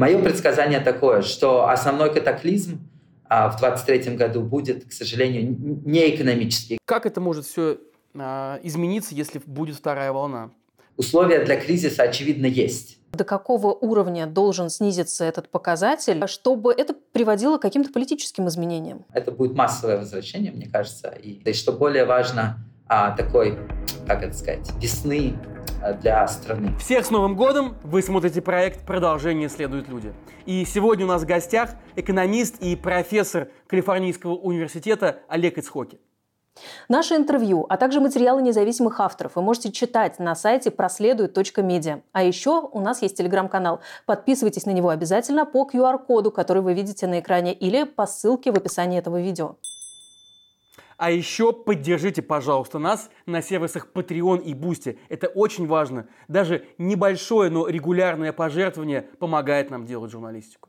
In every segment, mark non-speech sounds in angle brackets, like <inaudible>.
Мое предсказание такое, что основной катаклизм а, в 2023 году будет, к сожалению, не экономический. Как это может все а, измениться, если будет вторая волна? Условия для кризиса, очевидно, есть. До какого уровня должен снизиться этот показатель, чтобы это приводило к каким-то политическим изменениям? Это будет массовое возвращение, мне кажется. И, и что более важно, а, такой, как это сказать, весны для страны. Всех с Новым годом! Вы смотрите проект «Продолжение следуют люди». И сегодня у нас в гостях экономист и профессор Калифорнийского университета Олег Ицхоки. Наше интервью, а также материалы независимых авторов вы можете читать на сайте проследует.медиа. А еще у нас есть телеграм-канал. Подписывайтесь на него обязательно по QR-коду, который вы видите на экране, или по ссылке в описании этого видео. А еще поддержите, пожалуйста, нас на сервисах Patreon и Boosty. Это очень важно. Даже небольшое, но регулярное пожертвование помогает нам делать журналистику.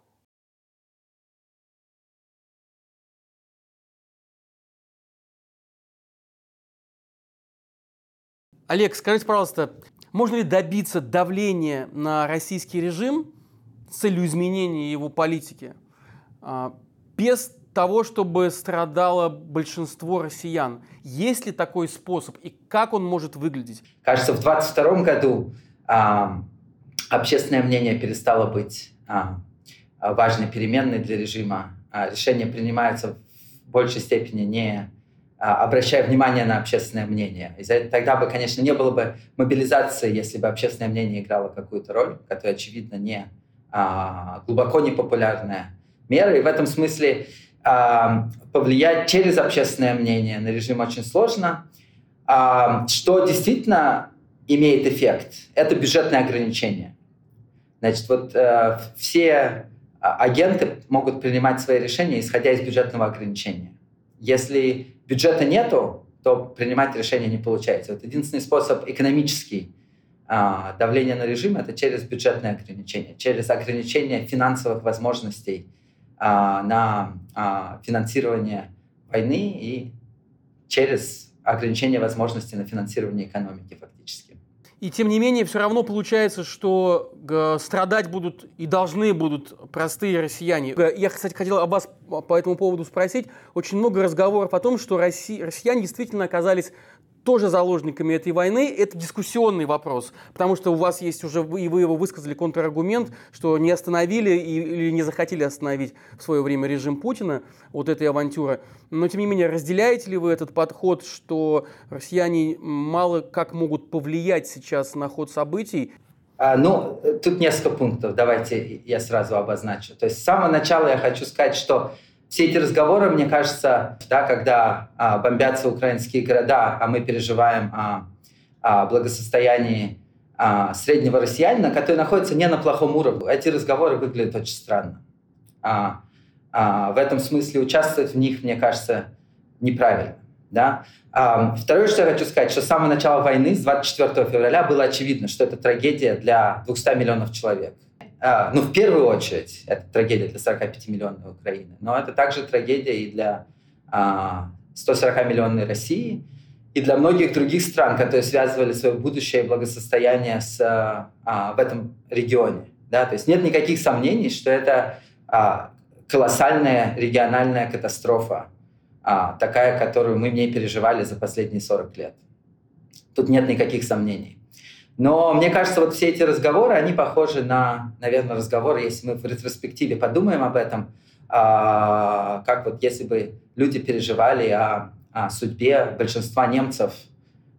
Олег, скажите, пожалуйста, можно ли добиться давления на российский режим с целью изменения его политики а, без того, чтобы страдало большинство россиян? Есть ли такой способ и как он может выглядеть? Кажется, в 2022 году а, общественное мнение перестало быть а, важной переменной для режима. А, решения принимаются в большей степени не а, обращая внимание на общественное мнение. И тогда бы, конечно, не было бы мобилизации, если бы общественное мнение играло какую-то роль, которая, очевидно, не а, глубоко непопулярная мера. И в этом смысле повлиять через общественное мнение на режим очень сложно. Что действительно имеет эффект, это бюджетные ограничения. Значит, вот э, все агенты могут принимать свои решения, исходя из бюджетного ограничения. Если бюджета нету, то принимать решения не получается. Вот единственный способ экономический а, давления на режим это через бюджетные ограничения, через ограничение финансовых возможностей а, на а, финансирование войны и через ограничение возможностей на финансирование экономики фактически. И тем не менее, все равно получается, что страдать будут и должны будут простые россияне. Я, кстати, хотел об вас по этому поводу спросить. Очень много разговоров о том, что россияне действительно оказались тоже заложниками этой войны, это дискуссионный вопрос, потому что у вас есть уже, и вы его высказали, контраргумент, что не остановили или не захотели остановить в свое время режим Путина, вот этой авантюры. Но, тем не менее, разделяете ли вы этот подход, что россияне мало как могут повлиять сейчас на ход событий? А, ну, тут несколько пунктов, давайте я сразу обозначу. То есть с самого начала я хочу сказать, что все эти разговоры, мне кажется, да, когда а, бомбятся украинские города, а мы переживаем о, о благосостоянии а, среднего россиянина, который находится не на плохом уровне, эти разговоры выглядят очень странно. А, а, в этом смысле участвовать в них, мне кажется, неправильно. Да? А, второе, что я хочу сказать, что с самого начала войны, с 24 февраля, было очевидно, что это трагедия для 200 миллионов человек. А, ну, в первую очередь, это трагедия для 45 миллионов Украины, но это также трагедия и для 140 а, миллионной России, и для многих других стран, которые связывали свое будущее и благосостояние с, а, в этом регионе. Да? То есть нет никаких сомнений, что это колоссальная региональная катастрофа, такая, которую мы не переживали за последние 40 лет. Тут нет никаких сомнений. Но мне кажется, вот все эти разговоры, они похожи на, наверное, разговоры, если мы в ретроспективе подумаем об этом, а, как вот если бы люди переживали о, о судьбе большинства немцев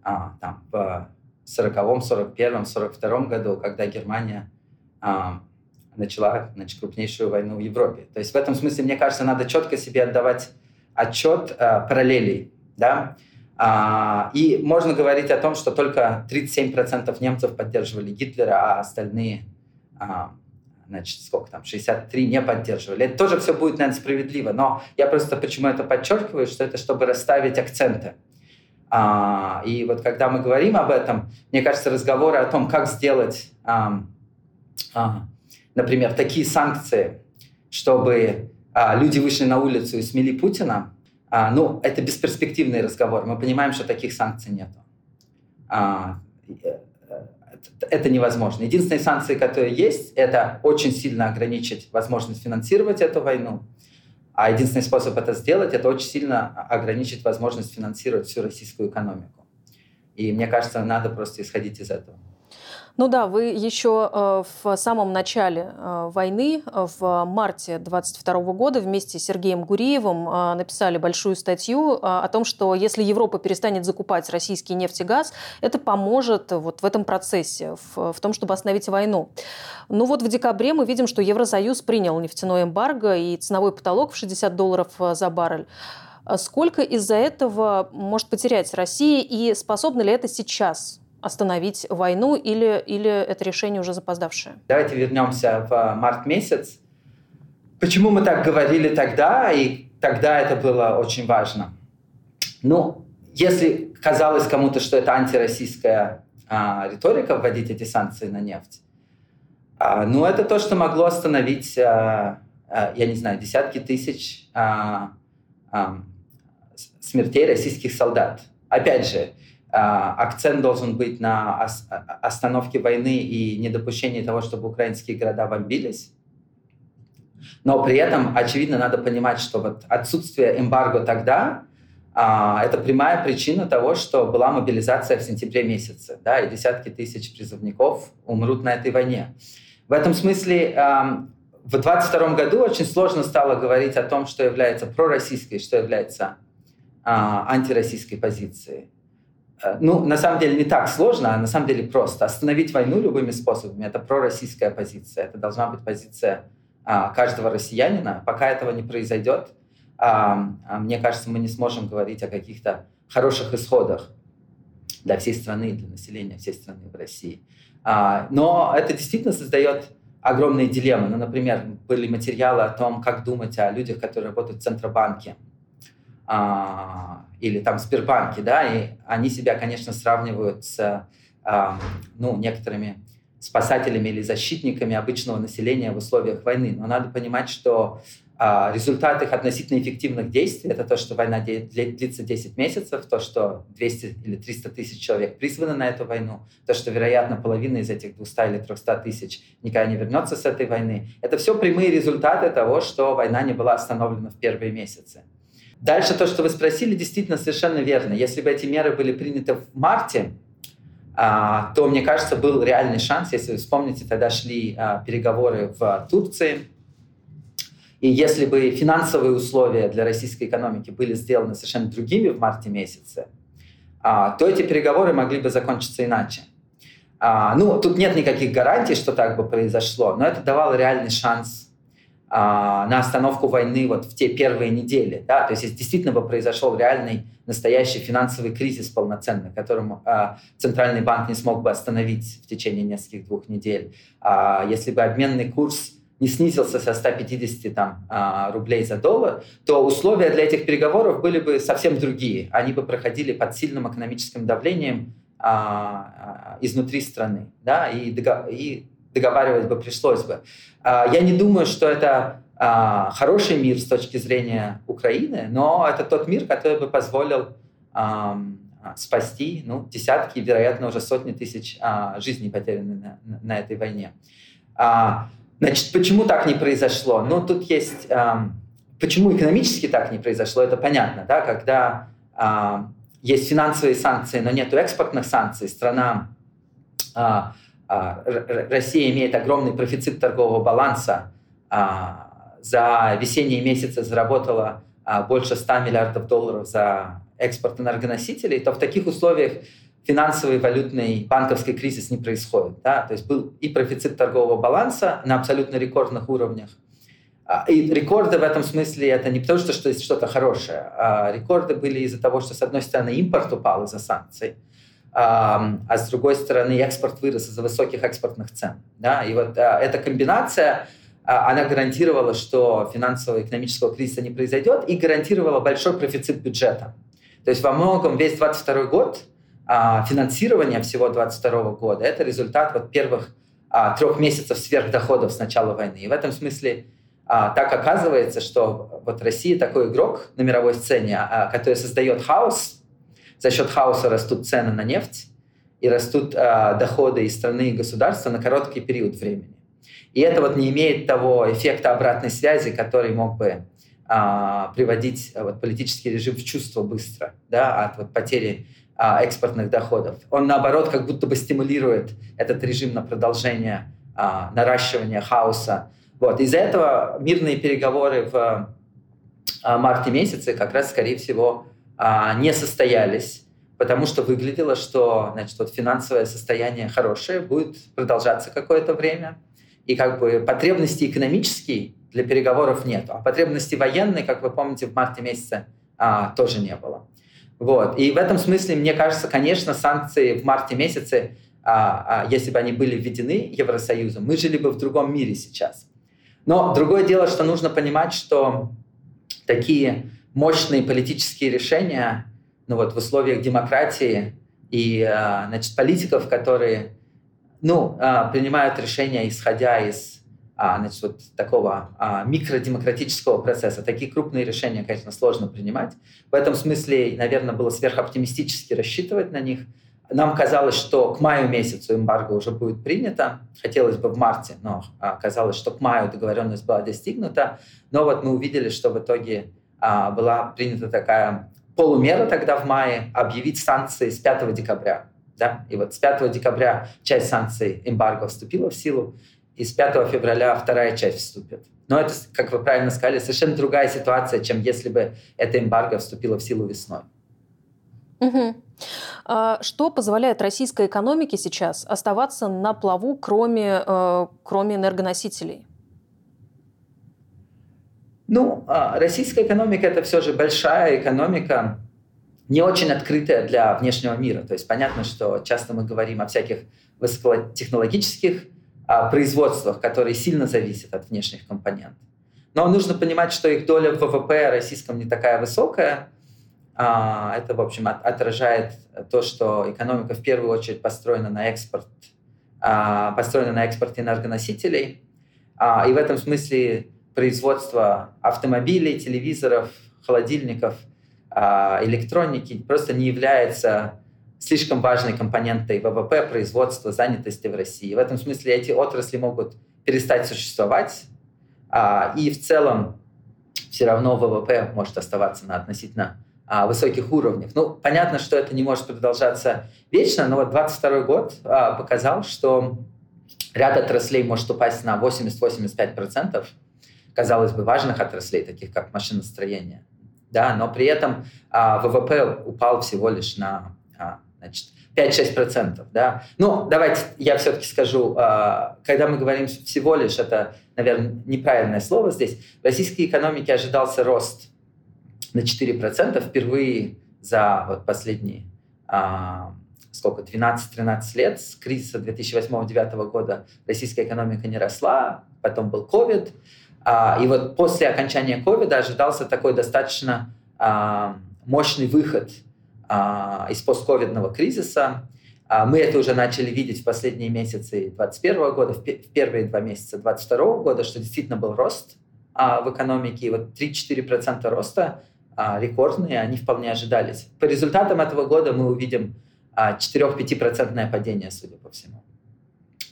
а, там, в 40-м, 41-м, 42-м году, когда Германия а, начала значит, крупнейшую войну в Европе. То есть в этом смысле, мне кажется, надо четко себе отдавать отчет а, параллелей. Да? А, и можно говорить о том, что только 37% немцев поддерживали Гитлера, а остальные, а, значит, сколько там, 63 не поддерживали. Это тоже все будет, наверное, справедливо. Но я просто почему это подчеркиваю, что это чтобы расставить акценты. А, и вот когда мы говорим об этом, мне кажется, разговоры о том, как сделать, например, такие санкции, чтобы люди вышли на улицу и смели Путина, а, ну, это бесперспективный разговор. Мы понимаем, что таких санкций нет. А, это невозможно. Единственные санкции, которые есть, это очень сильно ограничить возможность финансировать эту войну. А единственный способ это сделать, это очень сильно ограничить возможность финансировать всю российскую экономику. И мне кажется, надо просто исходить из этого. Ну да, вы еще э, в самом начале э, войны, в марте 22 года вместе с Сергеем Гуриевым э, написали большую статью о том, что если Европа перестанет закупать российский нефть и газ, это поможет вот в этом процессе, в том, чтобы остановить войну. Ну вот в декабре мы видим, что Евросоюз принял нефтяной эмбарго и ценовой потолок в 60 долларов за баррель. Сколько из-за этого может потерять Россия и способна ли это сейчас остановить войну или, или это решение уже запоздавшее? Давайте вернемся в март месяц. Почему мы так говорили тогда, и тогда это было очень важно? Ну, если казалось кому-то, что это антироссийская а, риторика вводить эти санкции на нефть, а, ну, это то, что могло остановить, а, а, я не знаю, десятки тысяч а, а, смертей российских солдат. Опять же, акцент должен быть на остановке войны и недопущении того, чтобы украинские города бомбились. Но при этом, очевидно, надо понимать, что вот отсутствие эмбарго тогда а, это прямая причина того, что была мобилизация в сентябре месяце, да, и десятки тысяч призывников умрут на этой войне. В этом смысле в 22 году очень сложно стало говорить о том, что является пророссийской, что является а, антироссийской позицией. Э, ну, на самом деле не так сложно, а на самом деле просто. Остановить войну любыми способами – это пророссийская позиция. Это должна быть позиция а, каждого россиянина. Пока этого не произойдет, а, а, мне кажется, мы не сможем говорить о каких-то хороших исходах для всей страны, для населения всей страны в России. А, но это действительно создает огромные дилеммы. Ну, например, были материалы о том, как думать о людях, которые работают в Центробанке. А, или там Сбербанке, да, и они себя, конечно, сравнивают с а, ну, некоторыми спасателями или защитниками обычного населения в условиях войны. Но надо понимать, что а, результат их относительно эффективных действий – это то, что война длится 10 месяцев, то, что 200 или 300 тысяч человек призваны на эту войну, то, что, вероятно, половина из этих 200 или 300 тысяч никогда не вернется с этой войны. Это все прямые результаты того, что война не была остановлена в первые месяцы. Дальше то, что вы спросили, действительно совершенно верно. Если бы эти меры были приняты в марте, а, то, мне кажется, был реальный шанс. Если вы вспомните, тогда шли а, переговоры в Турции. И если бы финансовые условия для российской экономики были сделаны совершенно другими в марте месяце, а, то эти переговоры могли бы закончиться иначе. Ну, тут нет никаких гарантий, что так бы произошло, но это давало реальный шанс на остановку войны вот в те первые недели. Да? То есть если действительно бы произошел реальный настоящий финансовый кризис полноценный, которому а, Центральный банк не смог бы остановить в течение нескольких двух недель, а, если бы обменный курс не снизился со 150 там, а, рублей за доллар, то условия для этих переговоров были бы совсем другие. Они бы проходили под сильным экономическим давлением а, а, изнутри страны. Да? И, и договаривать бы пришлось бы. А, я не думаю, что это а, хороший мир с точки зрения Украины, но это тот мир, который бы позволил спасти ну, десятки, вероятно, уже сотни тысяч а, жизней, потерянных на, на этой войне. Значит, почему так не произошло? Ну, тут есть... Почему экономически так не произошло, это понятно, да, когда есть финансовые санкции, но нет экспортных санкций, страна Россия имеет огромный профицит торгового баланса. А, за весенние месяцы заработала а, больше 100 миллиардов долларов за экспорт энергоносителей, то в таких условиях финансовый, валютный, банковский кризис не происходит. Да? То есть был и профицит торгового баланса на абсолютно рекордных уровнях. И рекорды в этом смысле это не потому, что, что-то хорошее. А рекорды были из-за того, что, с одной стороны, импорт упал из-за санкций, а с другой стороны экспорт вырос из-за высоких экспортных цен. Да? И вот а, эта комбинация, а, она гарантировала, что финансово-экономического кризиса не произойдет и гарантировала большой профицит бюджета. То есть во многом весь 22 год а, финансирование всего 22 года – это результат вот первых трех месяцев сверхдоходов с начала войны. И в этом смысле так оказывается, что вот Россия такой игрок на мировой сцене, который создает хаос – за счет хаоса растут цены на нефть, и растут а, доходы из страны и государства на короткий период времени. И это вот не имеет того эффекта обратной связи, который мог бы а, приводить вот, политический режим в чувство быстро да, от вот, потери а, экспортных доходов. Он, наоборот, как будто бы стимулирует этот режим на продолжение а, наращивания хаоса. Вот. Из-за этого мирные переговоры в а, марте месяце как раз, скорее всего, а, не состоялись потому что выглядело, что значит, вот финансовое состояние хорошее, будет продолжаться какое-то время, и как бы потребности экономические для переговоров нет, а потребности военные, как вы помните, в марте месяце а, тоже не было. Вот. И в этом смысле, мне кажется, конечно, санкции в марте месяце, а, а, если бы они были введены Евросоюзом, мы жили бы в другом мире сейчас. Но другое дело, что нужно понимать, что такие мощные политические решения ну вот в условиях демократии и а, значит, политиков, которые ну, а, принимают решения, исходя из а, значит, вот такого микродемократического процесса. Такие крупные решения, конечно, сложно принимать. В этом смысле, наверное, было сверхоптимистически рассчитывать на них. Нам казалось, что к маю месяцу эмбарго уже будет принято. Хотелось бы в марте, но казалось, что к маю договоренность была достигнута. Но вот мы увидели, что в итоге была принята такая полумера тогда в мае объявить санкции с 5 декабря. Да? И вот с 5 декабря часть санкций эмбарго вступила в силу, и с 5 февраля вторая часть вступит. Но это, как вы правильно сказали, совершенно другая ситуация, чем если бы эта эмбарго вступила в силу весной. Угу. Что позволяет российской экономике сейчас оставаться на плаву, кроме, э, кроме энергоносителей? Ну, а, российская экономика это все же большая экономика, не очень открытая для внешнего мира. То есть понятно, что часто мы говорим о всяких высокотехнологических а, производствах, которые сильно зависят от внешних компонентов. Но нужно понимать, что их доля в ВВП российском не такая высокая. А, это, в общем, отражает то, что экономика в первую очередь построена на экспорт, построена на экспорте энергоносителей. И в этом смысле производство автомобилей, телевизоров, холодильников, а, электроники просто не является слишком важной компонентой ВВП, производства, занятости в России. В этом смысле эти отрасли могут перестать существовать, а, и в целом все равно ВВП может оставаться на относительно а, высоких уровнях. Ну, понятно, что это не может продолжаться вечно, но вот 22 год показал, что ряд отраслей может упасть на 80-85%, казалось бы, важных отраслей, таких как машиностроение. Да, но при этом а, ВВП упал всего лишь на а, значит, 5-6%. Да? Ну, давайте я все-таки скажу, а, когда мы говорим всего лишь, это, наверное, неправильное слово здесь. В российской экономике ожидался рост на 4% впервые за вот, последние а, сколько, 12-13 лет. С кризиса 2008-2009 года российская экономика не росла, потом был COVID, и вот после окончания ковида ожидался такой достаточно а, мощный выход а, из постковидного кризиса. Мы это уже начали видеть в последние месяцы 2021 года, в первые два месяца 2022 года, что действительно был рост в экономике. И вот 3-4% роста рекордные, они вполне ожидались. По результатам этого года мы увидим 4-5% падение, судя по всему.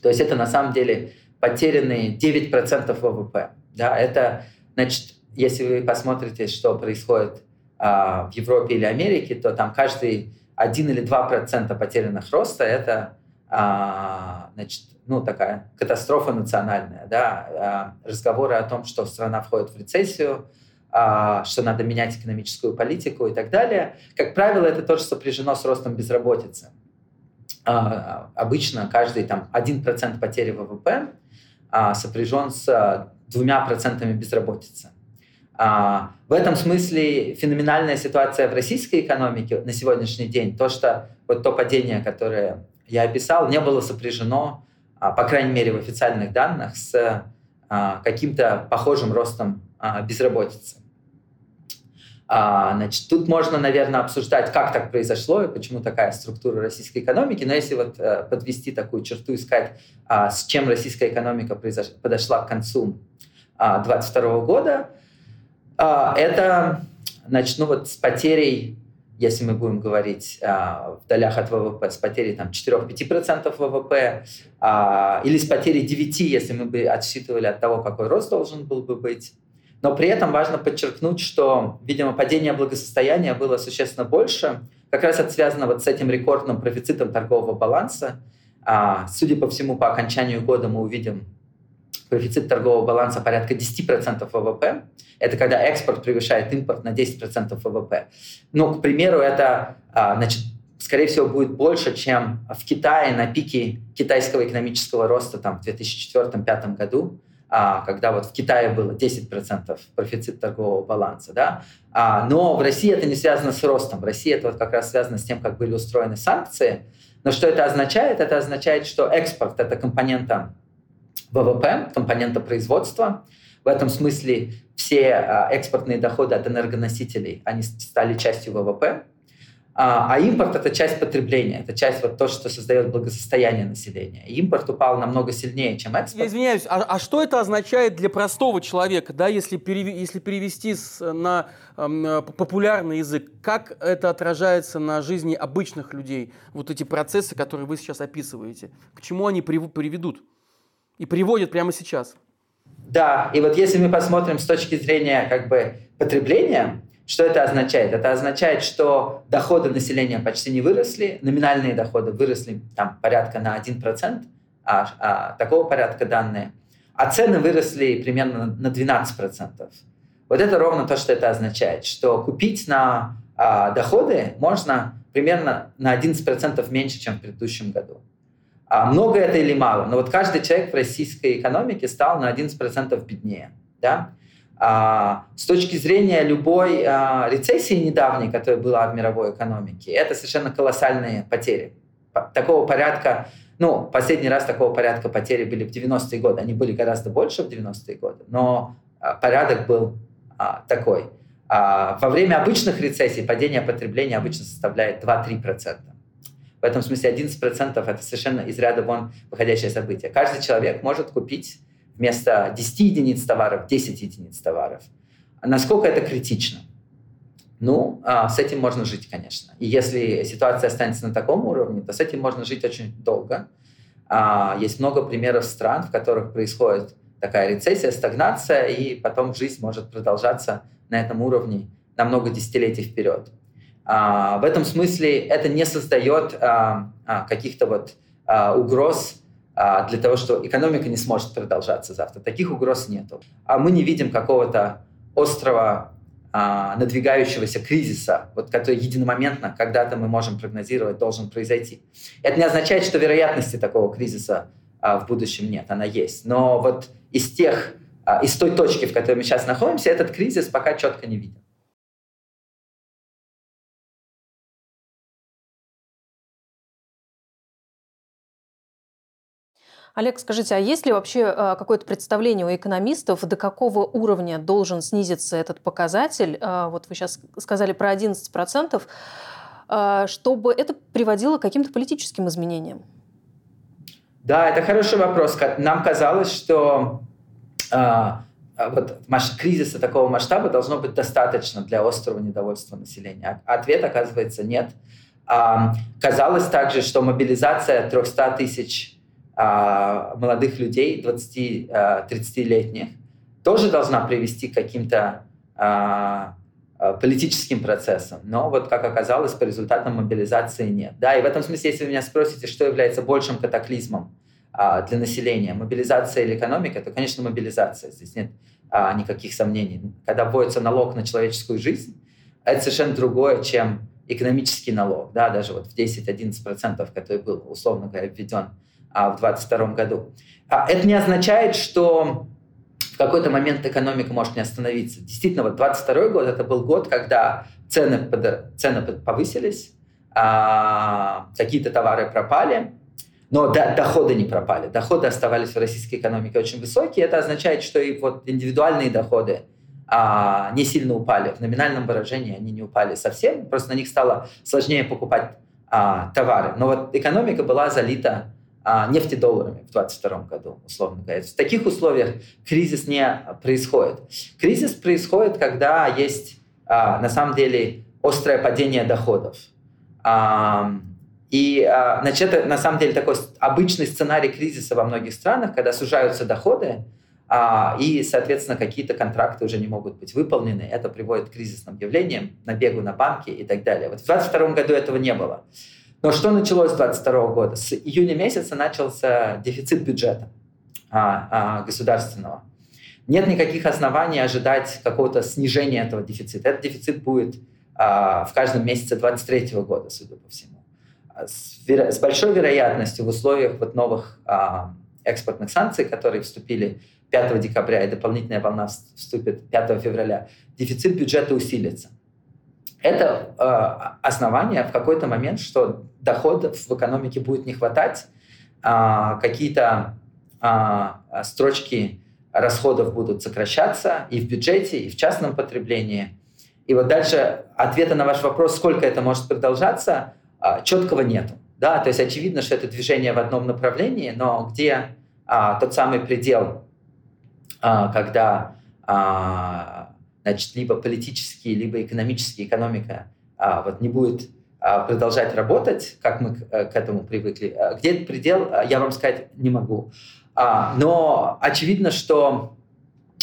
То есть это на самом деле потерянные 9% ВВП. Да, это, значит, если вы посмотрите, что происходит а, в Европе или Америке, то там каждый один или два процента потерянных роста это а, значит, ну, такая катастрофа национальная. Да? А, разговоры о том, что страна входит в рецессию, а, что надо менять экономическую политику и так далее. Как правило, это тоже сопряжено с ростом безработицы. А, обычно каждый там, 1% потери ВВП а, сопряжен с двумя процентами безработицы. А, в этом смысле феноменальная ситуация в российской экономике на сегодняшний день, то, что вот то падение, которое я описал, не было сопряжено, а, по крайней мере, в официальных данных, с а, каким-то похожим ростом безработицы. Значит, тут можно, наверное, обсуждать, как так произошло и почему такая структура российской экономики, но если вот э, подвести такую черту и сказать, с чем российская экономика подошла к концу 2022 года, а, это значит, ну вот с потерей если мы будем говорить а, в долях от ВВП, с потерей там, 4-5% ВВП, а, или с потерей 9%, если мы бы отсчитывали от того, какой рост должен был бы быть. Но при этом важно подчеркнуть, что, видимо, падение благосостояния было существенно больше. Как раз это связано вот с этим рекордным профицитом торгового баланса. А, судя по всему, по окончанию года мы увидим профицит торгового баланса порядка 10% ВВП. Это когда экспорт превышает импорт на 10% ВВП. Ну, к примеру, это, а, значит, скорее всего, будет больше, чем в Китае на пике китайского экономического роста там, в 2004-2005 году, а, когда вот в Китае было 10% профицит торгового баланса. Да? А, но в России это не связано с ростом. В России это вот как раз связано с тем, как были устроены санкции. Но что это означает? Это означает, что экспорт — это компонента ВВП, компонента производства. В этом смысле все а, экспортные доходы от энергоносителей, они стали частью ВВП. А, а импорт – это часть потребления, это часть вот то, что создает благосостояние населения. Импорт упал намного сильнее, чем экспорт. Я извиняюсь, а, а что это означает для простого человека, да, если, перев... если перевести с, на э, популярный язык? Как это отражается на жизни обычных людей, вот эти процессы, которые вы сейчас описываете? К чему они приведут? И приводит прямо сейчас. Да, и вот если мы посмотрим с точки зрения как бы потребления, что это означает? Это означает, что доходы населения почти не выросли, номинальные доходы выросли там порядка на 1%, а, а, такого порядка данные, а цены выросли примерно на 12%. Вот это ровно то, что это означает, что купить на а, доходы можно примерно на 11% меньше, чем в предыдущем году. А много это или мало? Но вот каждый человек в российской экономике стал на 11% беднее. Да? А, с точки зрения любой а, рецессии недавней, которая была в мировой экономике, это совершенно колоссальные потери. Такого порядка, ну, последний раз такого порядка потери были в 90-е годы. Они были гораздо больше в 90-е годы, но а, порядок был а, такой. А, во время обычных рецессий падение потребления обычно составляет 2-3%. В этом смысле 11% это совершенно из ряда вон выходящее событие. Каждый человек может купить вместо 10 единиц товаров 10 единиц товаров. Насколько это критично? Ну, а, с этим можно жить, конечно. И если ситуация останется на таком уровне, то с этим можно жить очень долго. А, есть много примеров стран, в которых происходит такая рецессия, стагнация, и потом жизнь может продолжаться на этом уровне на много десятилетий вперед. А, в этом смысле это не создает а, а, каких-то вот угроз для того, что экономика не сможет продолжаться завтра. Таких угроз нету. А мы не видим какого-то острого надвигающегося кризиса, вот, который единомоментно когда-то мы можем прогнозировать, должен произойти. Это не означает, что вероятности такого кризиса в будущем нет, она есть. Но вот из тех, из той точки, в которой мы сейчас находимся, этот кризис пока четко не виден. Олег, скажите, а есть ли вообще э, какое-то представление у экономистов, до какого уровня должен снизиться этот показатель? Э, вот вы сейчас сказали про 11%, э, чтобы это приводило к каким-то политическим изменениям. Да, это хороший вопрос. Нам казалось, что вот кризиса такого масштаба должно быть достаточно для острого недовольства населения. Ответ оказывается нет. Казалось также, что мобилизация 300 тысяч а, молодых людей, 20-30-летних, а, тоже должна привести к каким-то а, политическим процессам. Но вот, как оказалось, по результатам мобилизации нет. Да, и в этом смысле, если вы меня спросите, что является большим катаклизмом для населения, мобилизация или экономика, то, конечно, мобилизация. Здесь нет никаких сомнений. Когда вводится налог на человеческую жизнь, это совершенно другое, чем экономический налог, да, даже вот в 10-11%, который был, условно говоря, введен а, в 2022 году. А это не означает, что в какой-то момент экономика может не остановиться. Действительно, вот 22 год это был год, когда цены, под, цены повысились, а, какие-то товары пропали, но до, доходы не пропали. Доходы оставались в российской экономике очень высокие. Это означает, что и вот индивидуальные доходы а, не сильно упали. В номинальном выражении они не упали совсем, просто на них стало сложнее покупать а, товары. Но вот экономика была залита а, нефтедолларами в 2022 году, условно говоря. В таких условиях кризис не происходит. Кризис происходит, когда есть а, на самом деле острое падение доходов. И, значит, это на самом деле такой обычный сценарий кризиса во многих странах, когда сужаются доходы, и, соответственно, какие-то контракты уже не могут быть выполнены. Это приводит к кризисным явлениям, набегу на банки и так далее. Вот в 2022 году этого не было. Но что началось с 2022 года? С июня месяца начался дефицит бюджета государственного. Нет никаких оснований ожидать какого-то снижения этого дефицита. Этот дефицит будет а, в каждом месяце 2023 года, судя по всему. А с, с большой вероятностью в условиях вот новых а, экспортных санкций, которые вступили 5 декабря, и дополнительная волна вступит 5 февраля, дефицит бюджета усилится. Это э, основание в какой-то момент, что доходов в экономике будет не хватать, э, какие-то э, строчки расходов будут сокращаться и в бюджете, и в частном потреблении – и вот дальше ответа на ваш вопрос, сколько это может продолжаться, а, четкого нету. Да, то есть очевидно, что это движение в одном направлении, но где а, тот самый предел, а, когда а, значит, либо политический, либо экономический экономика а, вот не будет а, продолжать работать, как мы к, э, к этому привыкли. А, где этот предел, я вам сказать не могу. А, но очевидно, что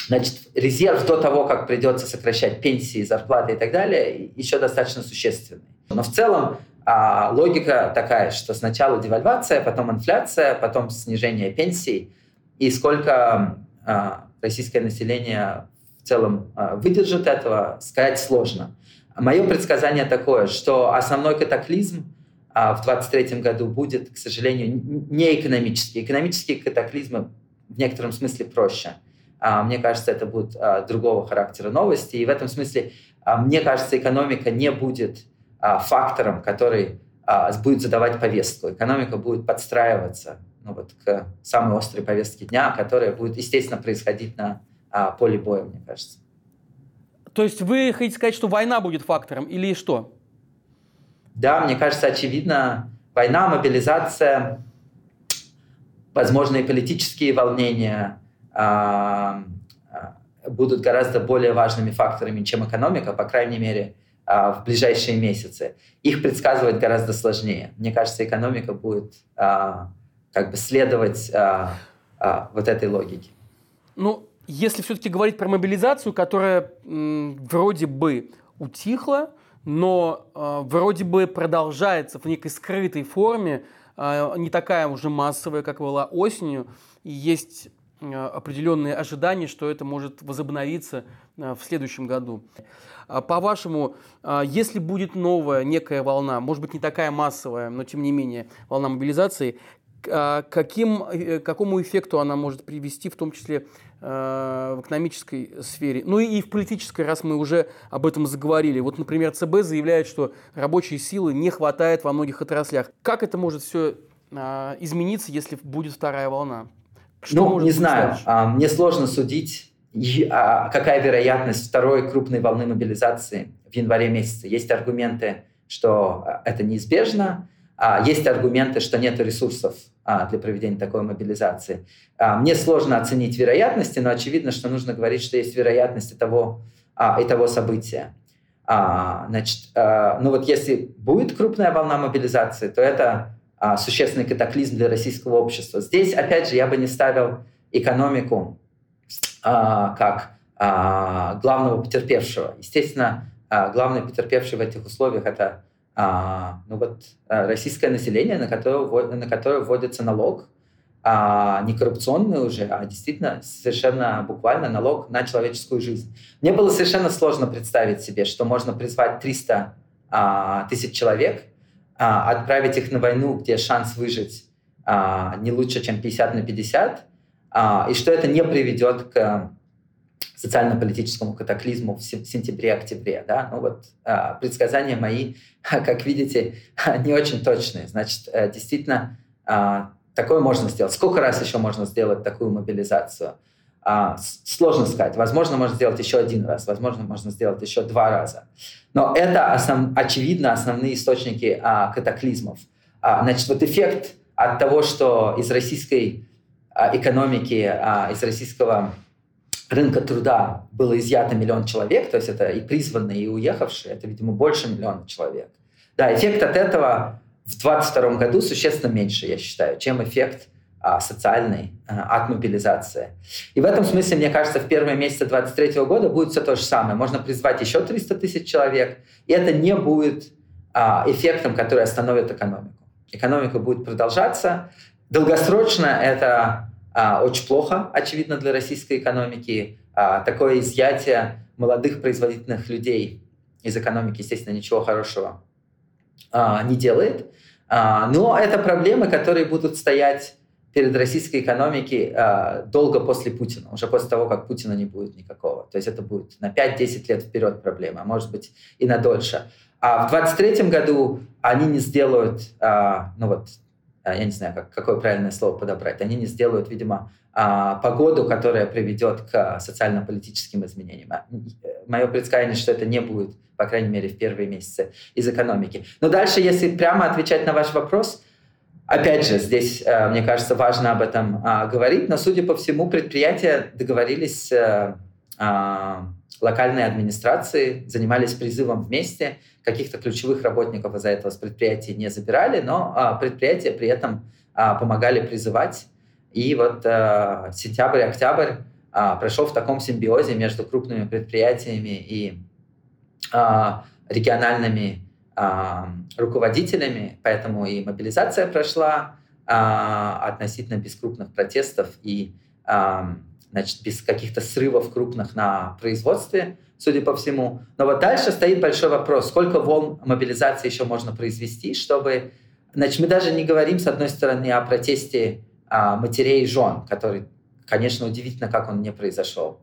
Значит, резерв до того, как придется сокращать пенсии, зарплаты и так далее, еще достаточно существенный. Но в целом а, логика такая, что сначала девальвация, потом инфляция, потом снижение пенсий, и сколько а, российское население целом а, выдержит этого, сказать сложно. Мое предсказание такое, что основной катаклизм а, в 2023 году будет, к сожалению, не экономический. Экономические катаклизмы в некотором смысле проще – а, мне кажется, это будут а, другого характера новости. И в этом смысле, мне кажется, экономика не будет фактором, который будет задавать повестку. Экономика будет подстраиваться ну, вот, к самой острой повестке дня, которая будет, естественно, происходить на поле боя, мне кажется. То есть вы хотите сказать, что война будет фактором или что? Да, мне кажется, очевидно, война, мобилизация, возможные политические волнения – а, будут гораздо более важными факторами, чем экономика, по крайней мере, а, в ближайшие месяцы. Их предсказывать гораздо сложнее. Мне кажется, экономика будет а, как бы следовать вот этой логике. Ну, если все-таки говорить про мобилизацию, которая вроде бы утихла, но вроде бы продолжается в некой скрытой форме, не такая уже массовая, как была осенью, и есть Э, определенные ожидания, что это может возобновиться э, в следующем году. А по-вашему, э, если будет новая некая волна, может быть не такая массовая, но тем не менее волна мобилизации, каким, какому эффекту она может привести, в том числе в экономической сфере, ну и в политической, раз мы уже об этом заговорили. Вот, например, ЦБ заявляет, что рабочей силы не хватает во многих отраслях. Как это может все измениться, если будет вторая волна? Что ну, не знаю. А, мне сложно судить, а, какая вероятность второй крупной волны мобилизации в январе месяце. Есть аргументы, что а, это неизбежно, а есть аргументы, что нет ресурсов для проведения такой мобилизации. Мне сложно оценить вероятности, но очевидно, что нужно говорить, что есть вероятность того, и того события. Значит, ну вот если будет крупная волна мобилизации, то это а, существенный катаклизм для российского общества. Здесь, опять же, я бы не ставил экономику а, как а, главного потерпевшего. Естественно, а, главный потерпевший в этих условиях это а, ну вот, а, российское население, на которое, на которое вводится налог, а, не коррупционный уже, а действительно совершенно буквально налог на человеческую жизнь. Мне было совершенно сложно представить себе, что можно призвать 300 а, тысяч человек – а, отправить их на войну, где шанс выжить а, не лучше, чем 50 на 50, а, и что это не приведет к социально-политическому катаклизму в сентябре-октябре. Да? Ну вот а, предсказания мои, <laughs> как видите, <laughs> не очень точные. Значит, э, действительно, а, такое можно сделать. Сколько раз еще можно сделать такую мобилизацию? А, сложно сказать. Возможно, можно сделать еще один раз, возможно, можно сделать еще два раза. Но это, основ, очевидно, основные источники катаклизмов. Значит, вот эффект от того, что из российской экономики, из российского рынка труда было изъято миллион человек, то есть это и призванные, и уехавшие, это, видимо, больше миллиона человек. Да, эффект от этого в 2022 году существенно меньше, я считаю, чем эффект а, социальной а, от мобилизации. И в этом смысле, мне кажется, в первые месяцы 2023 года будет все то же самое. Можно призвать еще 300 тысяч человек, и это не будет а, эффектом, который остановит экономику. Экономика будет продолжаться. Долгосрочно это очень плохо, очевидно, для российской экономики. А, такое изъятие молодых производительных людей из экономики, естественно, ничего хорошего а, не делает. А, но это проблемы, которые будут стоять перед российской экономикой а, долго после Путина, уже после того, как Путина не будет никакого. То есть это будет на 5-10 лет вперед проблема, а может быть и на дольше. А в 2023 году они не сделают, а, ну вот, а, я не знаю, как, какое правильное слово подобрать, они не сделают, видимо, а, погоду, которая приведет к социально-политическим изменениям. А, Мое предсказание, что это не будет, по крайней мере, в первые месяцы из экономики. Но дальше, если прямо отвечать на ваш вопрос, опять же, здесь, мне кажется, важно об этом говорить, но, судя по всему, предприятия договорились локальные администрации занимались призывом вместе, каких-то ключевых работников из-за этого с предприятий не забирали, но а, предприятия при этом а, помогали призывать. И вот а, сентябрь, октябрь а, прошел в таком симбиозе между крупными предприятиями и а, региональными а, руководителями, поэтому и мобилизация прошла а, относительно без крупных протестов и а, значит, без каких-то срывов крупных на производстве, судя по всему. Но вот дальше стоит большой вопрос, сколько волн мобилизации еще можно произвести, чтобы... Значит, мы даже не говорим, с одной стороны, о протесте а, матерей и жен, который, конечно, удивительно, как он не произошел.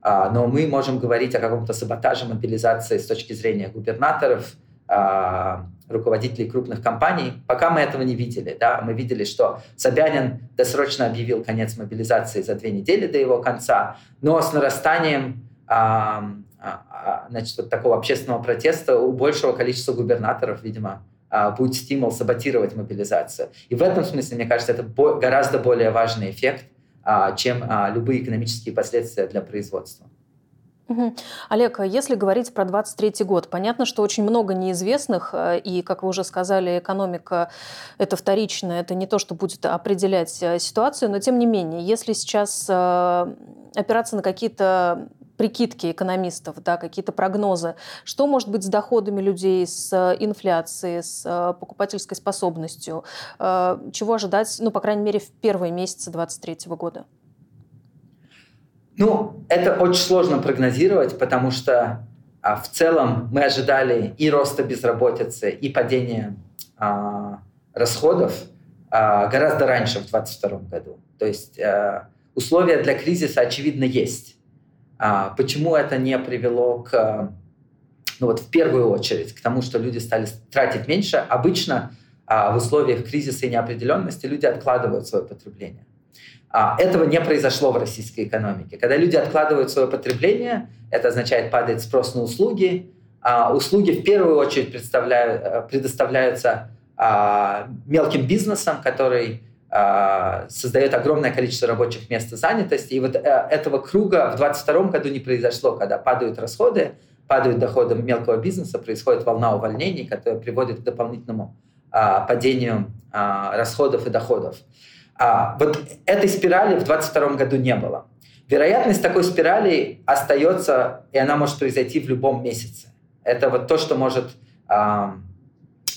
А, но мы можем говорить о каком-то саботаже мобилизации с точки зрения губернаторов, руководителей крупных компаний. Пока мы этого не видели. Да? Мы видели, что Собянин досрочно объявил конец мобилизации за две недели до его конца, но с нарастанием а, а, значит, вот такого общественного протеста у большего количества губернаторов, видимо, а, будет стимул саботировать мобилизацию. И в этом смысле, мне кажется, это гораздо более важный эффект, а, чем а, любые экономические последствия для производства. Олег, если говорить про 23 год, понятно, что очень много неизвестных, э, и, как вы уже сказали, экономика – это вторично, это не то, что будет определять э, ситуацию, но тем не менее, если сейчас э, опираться на какие-то прикидки экономистов, да, какие-то прогнозы, что может быть с доходами людей, с инфляцией, с покупательской способностью, чего ожидать, ну, по крайней мере, в первые месяцы 2023 года? Ну, это очень сложно прогнозировать, потому что а, в целом мы ожидали и роста безработицы, и падения а, расходов а, гораздо раньше, в 2022 году. То есть а, условия для кризиса, очевидно, есть. А, почему это не привело к, ну вот в первую очередь, к тому, что люди стали тратить меньше? Обычно а, в условиях кризиса и неопределенности люди откладывают свое потребление. А, этого не произошло в российской экономике. Когда люди откладывают свое потребление, это означает падает спрос на услуги. А, услуги в первую очередь э, предоставляются а, мелким бизнесом, который создает огромное количество рабочих мест и занятости. И вот э, этого круга в 2022 году не произошло, когда падают расходы, падают доходы мелкого бизнеса, происходит волна увольнений, которая приводит к дополнительному падению расходов и доходов. А, вот этой спирали в 2022 году не было. Вероятность такой спирали остается, и она может произойти в любом месяце. Это вот то, что может а,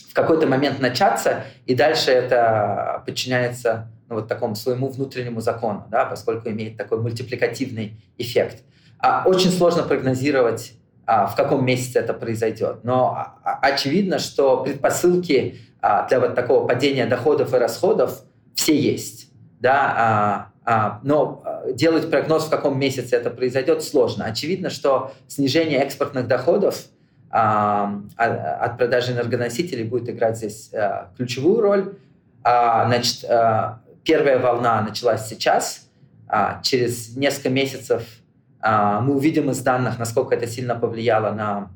в какой-то момент начаться, и дальше это подчиняется ну, вот такому своему внутреннему закону, да, поскольку имеет такой мультипликативный эффект. А, очень сложно прогнозировать, а, в каком месяце это произойдет. Но а, а очевидно, что предпосылки а, для вот такого падения доходов и расходов все есть. Да, а, а, но а, делать прогноз, в каком месяце это произойдет, сложно. Очевидно, что снижение экспортных доходов а, от продажи энергоносителей будет играть здесь а, ключевую роль. А, значит, а, первая волна началась сейчас. А, через несколько месяцев а, мы увидим из данных, насколько это сильно повлияло на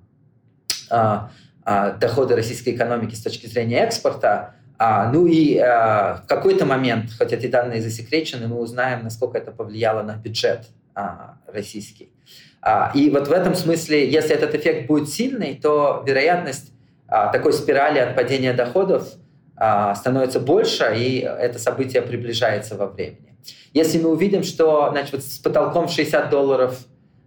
а, а, доходы российской экономики с точки зрения экспорта. А, ну и а, в какой-то момент, хотя эти данные засекречены, мы узнаем, насколько это повлияло на бюджет а, российский. А, и вот в этом смысле, если этот эффект будет сильный, то вероятность а, такой спирали от падения доходов а, становится больше, и это событие приближается во времени. Если мы увидим, что значит, вот с потолком 60 долларов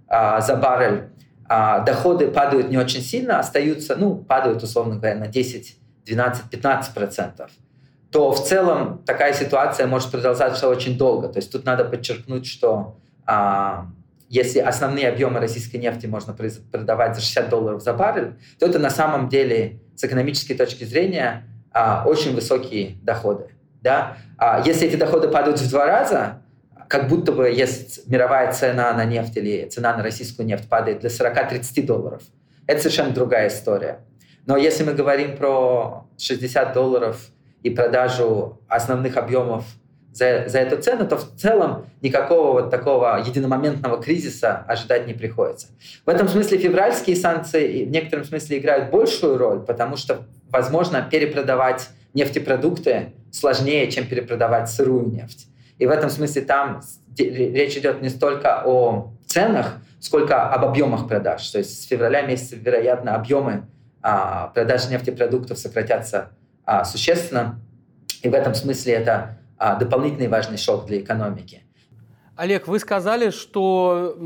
а, за баррель а, доходы падают не очень сильно, остаются, ну, падают, условно говоря, на 10, 12, 15 процентов, то в целом такая ситуация может продолжаться очень долго. То есть тут надо подчеркнуть, что а, если основные объемы российской нефти можно продавать за 60 долларов за баррель, то это на самом деле с экономической точки зрения а, очень высокие доходы. Да? А если эти доходы падают в два раза, как будто бы если мировая цена на нефть или цена на российскую нефть падает до 40-30 долларов, это совершенно другая история. Но если мы говорим про 60 долларов и продажу основных объемов за, за эту цену, то в целом никакого вот такого единомоментного кризиса ожидать не приходится. В этом смысле февральские санкции в некотором смысле играют большую роль, потому что, возможно, перепродавать нефтепродукты сложнее, чем перепродавать сырую нефть. И в этом смысле там речь идет не столько о ценах, сколько об объемах продаж. То есть с февраля месяца, вероятно, объемы а, продаж нефтепродуктов сократятся а, существенно. И в этом смысле это а, дополнительный важный шок для экономики. Олег, вы сказали, что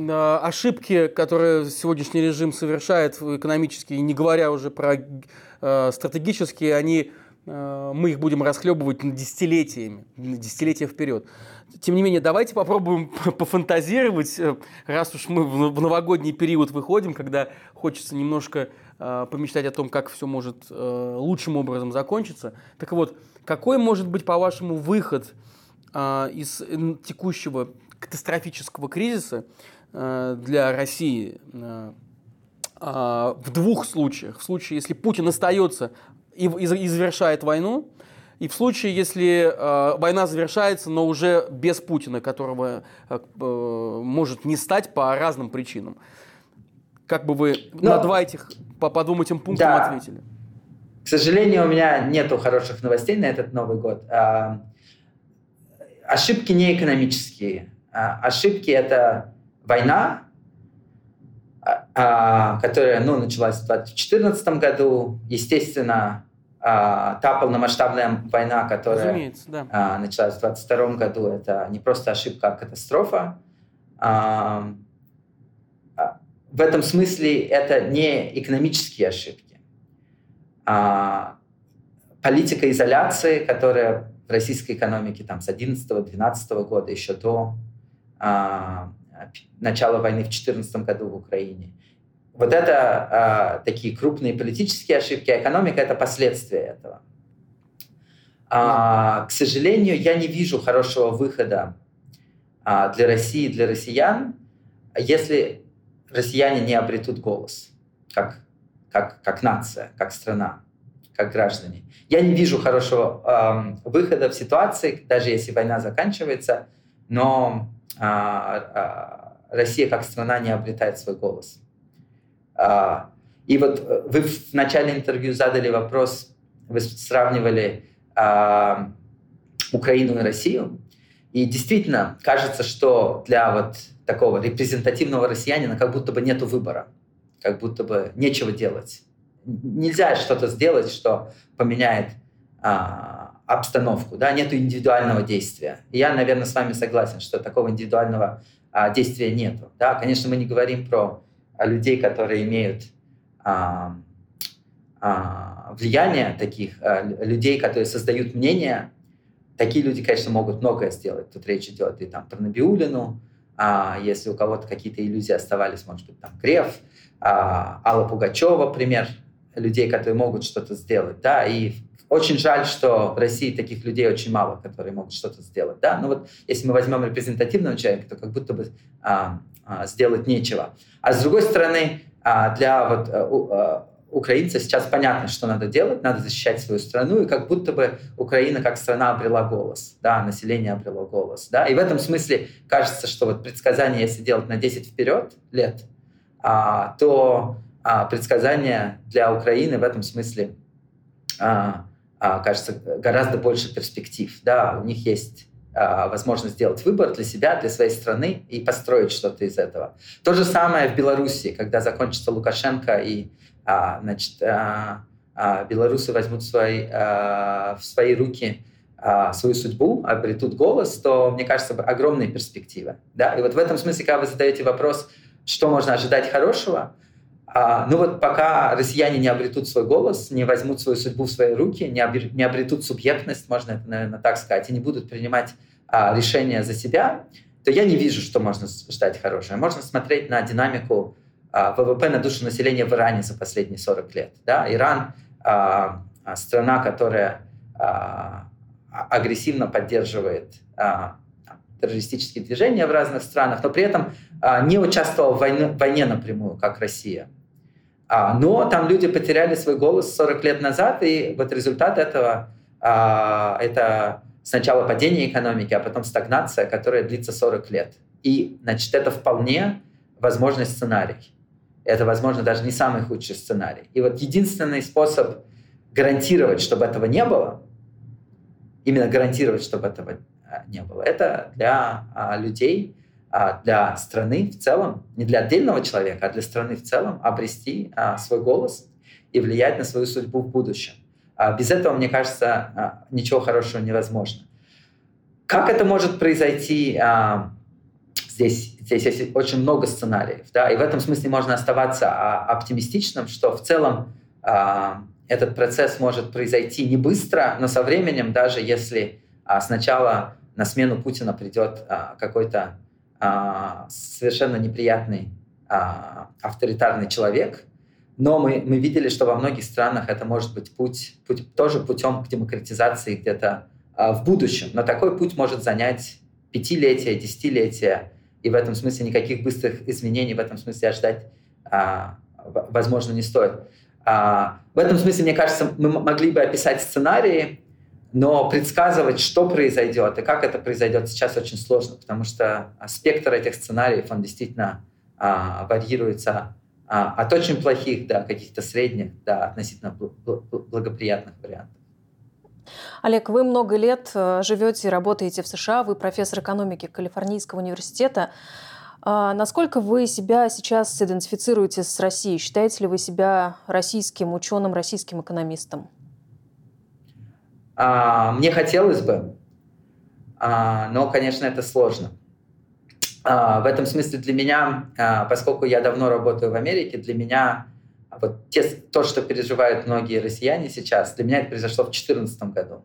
ошибки, которые сегодняшний режим совершает экономически, не говоря уже про стратегические, они мы их будем расхлебывать десятилетиями, десятилетия вперед. Тем не менее, давайте попробуем <laughs> пофантазировать, э, раз уж мы в новогодний период выходим, когда хочется немножко э, помечтать о том, как все может лучшим образом закончиться. Так вот, какой может быть, по-вашему, выход из текущего катастрофического кризиса для России в двух случаях. В случае, если Путин остается и, и, завершает войну. И в случае, если э, война завершается, но уже без Путина, которого э, э может не стать по разным причинам, как бы вы но, на два этих по, по двум этим пунктам да. ответили? К сожалению, у меня нету хороших новостей на этот Новый год. А, ошибки не экономические. А, ошибки это война, а, а которая ну, началась в 2014 году. Естественно, а, та полномасштабная война, которая да. а, началась в 2022 году, это не просто ошибка, а катастрофа. А, в этом смысле это не экономические ошибки. А, политика изоляции, которая в российской экономике там, с 11-12 года, еще до а, начала войны в 2014 году в Украине, вот это э, такие крупные политические ошибки, а экономика — это последствия этого. А, к сожалению, я не вижу хорошего выхода а, для России, для россиян, если россияне не обретут голос, как, как, как нация, как страна, как граждане. Я не вижу хорошего э, выхода в ситуации, даже если война заканчивается, но э, э, Россия как страна не обретает свой голос. А, и вот э, вы в начале интервью задали вопрос, вы сравнивали а, Украину и Россию. И действительно, кажется, что для вот такого репрезентативного россиянина как будто бы нет выбора, как будто бы нечего делать. Нельзя что-то сделать, что поменяет а, обстановку, да, нету индивидуального действия. И я, наверное, с вами согласен, что такого индивидуального а, действия нету. Да, конечно, мы не говорим про людей, которые имеют а, а, влияние, таких а, людей, которые создают мнение, такие люди, конечно, могут многое сделать. Тут речь идет и там про Набиулину, а если у кого-то какие-то иллюзии оставались, может быть, там Греф, а, Алла Пугачева, пример людей, которые могут что-то сделать, да, и очень жаль, что в России таких людей очень мало, которые могут что-то сделать, да, но вот если мы возьмем репрезентативного человека, то как будто бы а, а, сделать нечего. А с другой стороны, а, для вот э, украинца сейчас понятно, что надо делать, надо защищать свою страну, и как будто бы Украина как страна обрела голос, да, население обрело голос, да, и в этом смысле кажется, что вот предсказание, если делать на 10 вперед лет, а, то а, предсказание для Украины в этом смысле, а, а, кажется, гораздо больше перспектив, да, у них есть а, возможность сделать выбор для себя, для своей страны и построить что-то из этого. То же самое в Беларуси, когда закончится Лукашенко и а, значит, а, белорусы возьмут свои, в свои руки свою судьбу, обретут голос, то, мне кажется, огромные перспективы. Да? И вот в этом смысле, когда вы задаете вопрос, что можно ожидать хорошего, а, ну вот пока россияне не обретут свой голос, не возьмут свою судьбу в свои руки, не, обр- не обретут субъектность, можно это, наверное, так сказать, и не будут принимать а, решения за себя, то я не вижу, что можно ждать хорошего. Можно смотреть на динамику а, ВВП на душу населения в Иране за последние 40 лет. Да? Иран а, а, страна, которая а, а, агрессивно поддерживает а, террористические движения в разных странах, но при этом а, не участвовал в войне, в войне напрямую, как Россия. А, но там люди потеряли свой голос 40 лет назад, и вот результат этого а, это сначала падение экономики, а потом стагнация, которая длится 40 лет. И, значит, это вполне возможный сценарий. Это, возможно, даже не самый худший сценарий. И вот единственный способ гарантировать, чтобы этого не было, именно гарантировать, чтобы этого а, не было, это для людей, а, для страны в целом, не для отдельного человека, а для страны в целом обрести а, свой голос и влиять на свою судьбу в будущем. А, без этого, мне кажется, ничего хорошего невозможно. Как это может произойти? Здесь, здесь есть очень много сценариев. Да? И в этом смысле можно оставаться оптимистичным, что в целом этот процесс может произойти не быстро, но со временем, даже если сначала на смену Путина придет какой-то а, совершенно неприятный а, авторитарный человек, но мы, мы видели, что во многих странах это может быть путь, путь тоже путем к демократизации где-то а, в будущем. Но такой путь может занять пятилетия, десятилетия, и в этом смысле никаких быстрых изменений в этом смысле ожидать, а, возможно, не стоит. А, в этом смысле, мне кажется, мы могли бы описать сценарии, но предсказывать, что произойдет и как это произойдет, сейчас очень сложно, потому что спектр этих сценариев, он действительно а, варьируется от очень плохих до каких-то средних, до относительно благоприятных вариантов. Олег, вы много лет э, живете и работаете в США, вы профессор экономики Калифорнийского университета. А насколько вы себя сейчас идентифицируете с Россией? Считаете ли вы себя российским ученым, российским экономистом? А, мне хотелось бы, а, но, конечно, это сложно. А, в этом смысле для меня, поскольку я давно работаю в Америке, для меня вот те, то, что переживают многие россияне сейчас, для меня это произошло в 2014 году.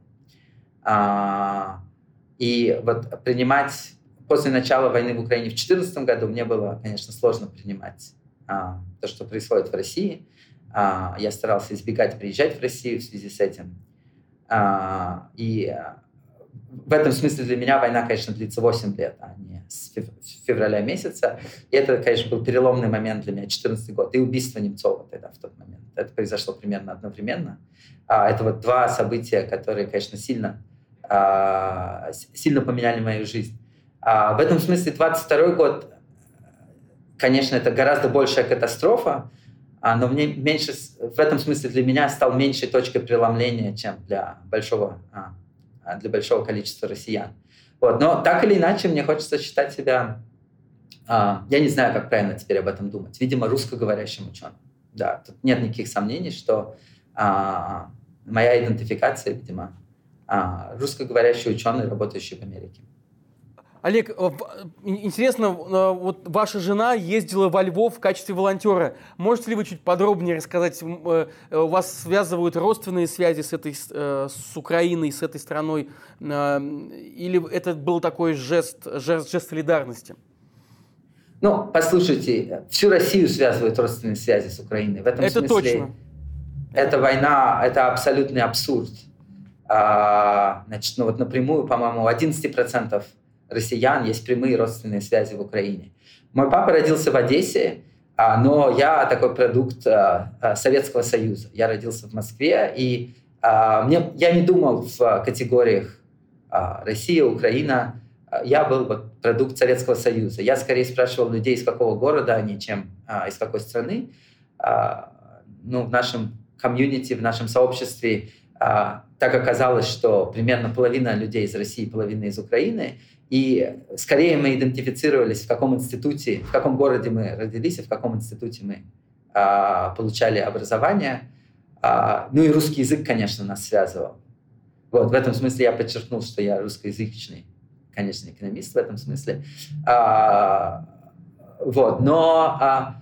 И вот принимать после начала войны в Украине в 2014 году мне было, конечно, сложно принимать то, что происходит в России. Я старался избегать приезжать в Россию в связи с этим. А, и а, в этом смысле для меня война, конечно, длится 8 лет, а не с февраля месяца. И это, конечно, был переломный момент для меня, 14 год. И убийство Немцова тогда, в тот момент. Это произошло примерно одновременно. Это вот два события, которые, конечно, сильно, сильно поменяли мою жизнь. В этом смысле 22 год, конечно, это гораздо большая катастрофа, а, но мне меньше, в этом смысле для меня стал меньшей точкой преломления, чем для большого, а, а, для большого количества россиян. Вот. Но так или иначе, мне хочется считать себя, я не знаю, как правильно теперь об этом думать, видимо, русскоговорящим ученым. Да, тут нет никаких сомнений, что моя идентификация, видимо, русскоговорящий ученый, работающий в Америке. Олег, э, интересно, э, вот ваша жена ездила во Львов в качестве волонтера. Можете ли вы чуть подробнее рассказать? Э, у вас связывают родственные связи с, этой, с Украиной, с этой страной? Или это был такой жест, жест, жест солидарности? Ну, послушайте, всю Россию связывают родственные связи с Украиной. В этом это смысле точно. Эта война – это абсолютный абсурд. А, значит, ну вот напрямую, по-моему, 11% россиян есть прямые родственные связи в Украине. Мой папа родился в Одессе, а, но я такой продукт а, а, Советского Союза. Я родился в Москве, и мне, я не думал в категориях Россия, Украина. Я был вот продукт Советского Союза. Я скорее спрашивал людей, из какого города они, чем из какой страны. Ну, в нашем комьюнити, в нашем сообществе так оказалось, что примерно половина людей из России, половина из Украины, и скорее мы идентифицировались, в каком институте, в каком городе мы родились, и в каком институте мы а, получали образование. А, ну и русский язык, конечно, нас связывал. Вот, в этом смысле я подчеркнул, что я русскоязычный, конечно, экономист в этом смысле. А, вот, но, а,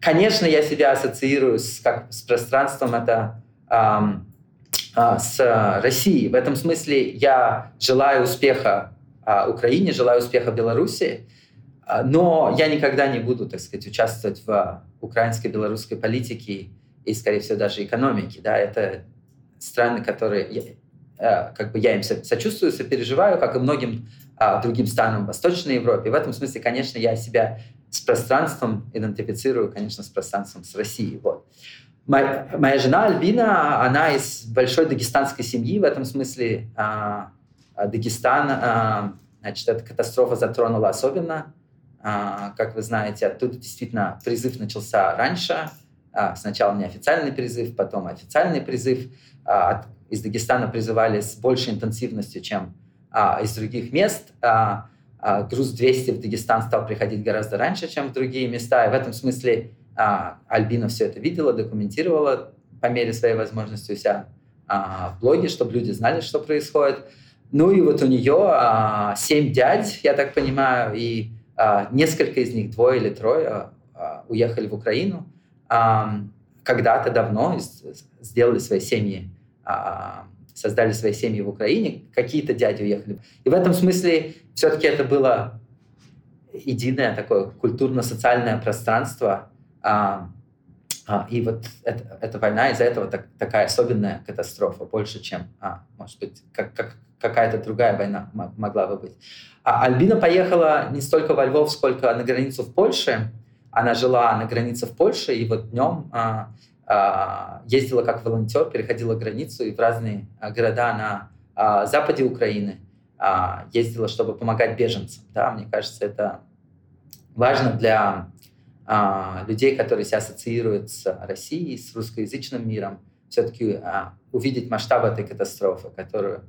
конечно, я себя ассоциирую с, как, с пространством это а, с Россией. В этом смысле я желаю успеха а, Украине, желаю успеха Беларуси, а, но я никогда не буду, так сказать, участвовать в украинской белорусской политике и, скорее всего, даже экономике. Да? Это страны, которые э, как бы я им сочувствую, сопереживаю, как и многим а, другим странам Восточной Европе. В этом смысле, конечно, я себя с пространством идентифицирую, конечно, с пространством с Россией. Вот. Моя, моя жена Альбина, она из большой дагестанской семьи, в этом смысле а, а Дагестан, а, значит, эта катастрофа затронула особенно. А, как вы знаете, оттуда действительно призыв начался раньше, а, сначала неофициальный призыв, потом официальный призыв. А, из Дагестана призывали с большей интенсивностью, чем а, из других мест. А, а, груз 200 в Дагестан стал приходить гораздо раньше, чем в другие места. И в этом смысле а, Альбина все это видела, документировала по мере своей возможности у себя а, в блоге, чтобы люди знали, что происходит. Ну и вот у нее а, семь дядь, я так понимаю, и а, несколько из них, двое или трое, а, уехали в Украину. А, когда-то давно сделали свои семьи а, создали свои семьи в Украине, какие-то дяди уехали. И в этом смысле все-таки это было единое такое культурно-социальное пространство. А, а, и вот это, эта война из-за этого так, такая особенная катастрофа, больше, чем, а, может быть, как, как какая-то другая война могла бы быть. А Альбина поехала не столько во Львов, сколько на границу в Польше. Она жила на границе в Польше, и вот днем а, а, ездила как волонтер, переходила границу и в разные а, города на а, западе Украины ездила, чтобы помогать беженцам. Да, мне кажется, это важно для людей, которые себя ассоциируют с Россией, с русскоязычным миром, все-таки увидеть масштаб этой катастрофы, которую,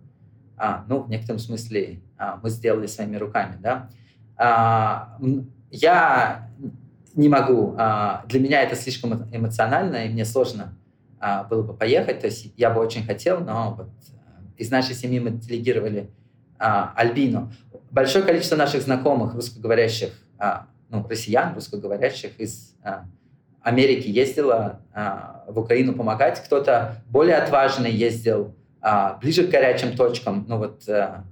ну, в некотором смысле мы сделали своими руками. Да? Я не могу. А, для меня это слишком эмоционально, и мне сложно а, было бы поехать. То есть я бы очень хотел, но вот э, из нашей семьи мы делегировали а, Альбину. Большое количество наших знакомых, русскоговорящих, ну, россиян, русскоговорящих из Америки ездило в Украину помогать. Кто-то более отважный ездил ближе к горячим точкам. Ну вот э,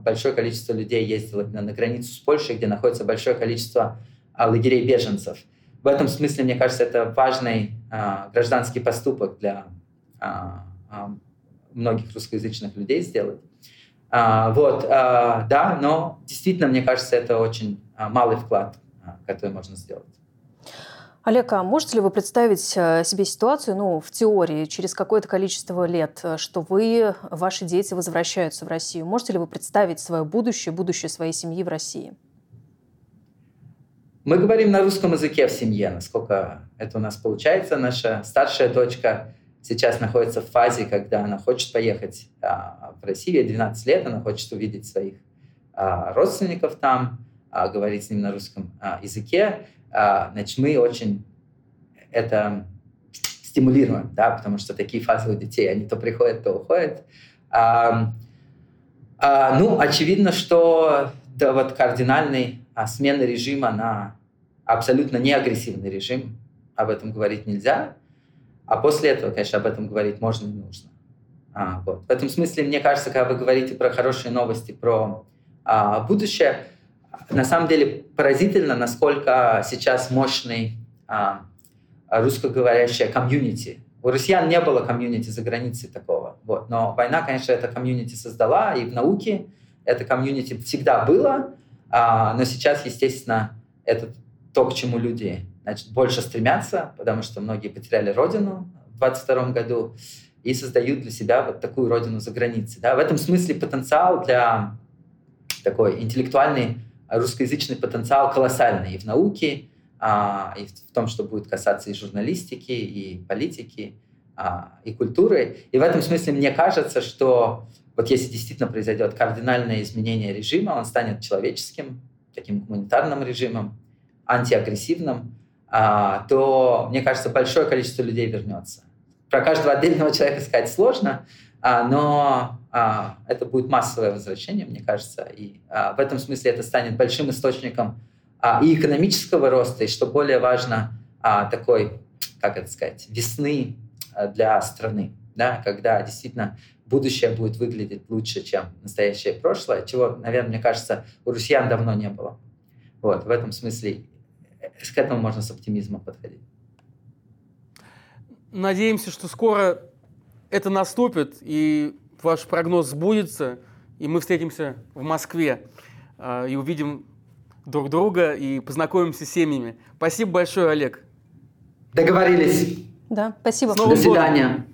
большое количество людей ездило на границу с Польшей, где находится большое количество лагерей беженцев. В этом смысле, мне кажется, это важный а, гражданский поступок для а, а, многих русскоязычных людей сделать. А, вот, а, да, но действительно, мне кажется, это очень а, малый вклад, а, который можно сделать. Олег, а можете ли вы представить э, себе ситуацию, ну, в теории, через какое-то количество лет, э, что вы, ваши дети возвращаются в Россию? Можете ли вы представить свое будущее, будущее своей семьи в России? Мы говорим на русском языке в семье, насколько это у нас получается. Наша старшая дочка сейчас находится в фазе, когда она хочет поехать а, в Россию, 12 лет, она хочет увидеть своих а, родственников там, а, говорить с ним на русском а, языке. А, значит, мы очень это стимулируем, да, потому что такие фазы у детей, они то приходят, то уходят. А, а, ну, очевидно, что да, вот кардинальный а, смена режима на абсолютно не агрессивный режим, об этом говорить нельзя. А после этого, конечно, об этом говорить можно и нужно. А, вот. В этом смысле, мне кажется, когда вы говорите про хорошие новости, про а, будущее, на самом деле поразительно, насколько сейчас мощный а, русскоговорящая комьюнити. У россиян не было комьюнити за границей такого. Вот. Но война, конечно, это комьюнити создала, и в науке это комьюнити всегда было, а, но сейчас, естественно, этот то, к чему люди значит, больше стремятся, потому что многие потеряли родину в 22 году и создают для себя вот такую родину за границей. Да? В этом смысле потенциал для такой интеллектуальный русскоязычный потенциал колоссальный и в науке, а, и в том, что будет касаться и журналистики, и политики. а, и культуры. И в этом смысле мне кажется, что вот если действительно произойдет кардинальное изменение режима, он станет человеческим, таким гуманитарным режимом, антиагрессивным, а, то, мне кажется, большое количество людей вернется. Про каждого отдельного <laughs> человека сказать сложно, но а, это будет массовое возвращение, мне кажется. И в этом смысле это станет большим источником и экономического роста, и, что более важно, такой, как это сказать, весны для страны, да, когда действительно будущее будет выглядеть лучше, чем настоящее прошлое, чего, наверное, мне кажется, у россиян давно не было. Вот, в этом смысле к этому можно с оптимизмом подходить. Надеемся, что скоро это наступит, и ваш прогноз сбудется, и мы встретимся в Москве а, и увидим друг друга и познакомимся с семьями. Спасибо большое, Олег. Договорились. Да, спасибо. До свидания.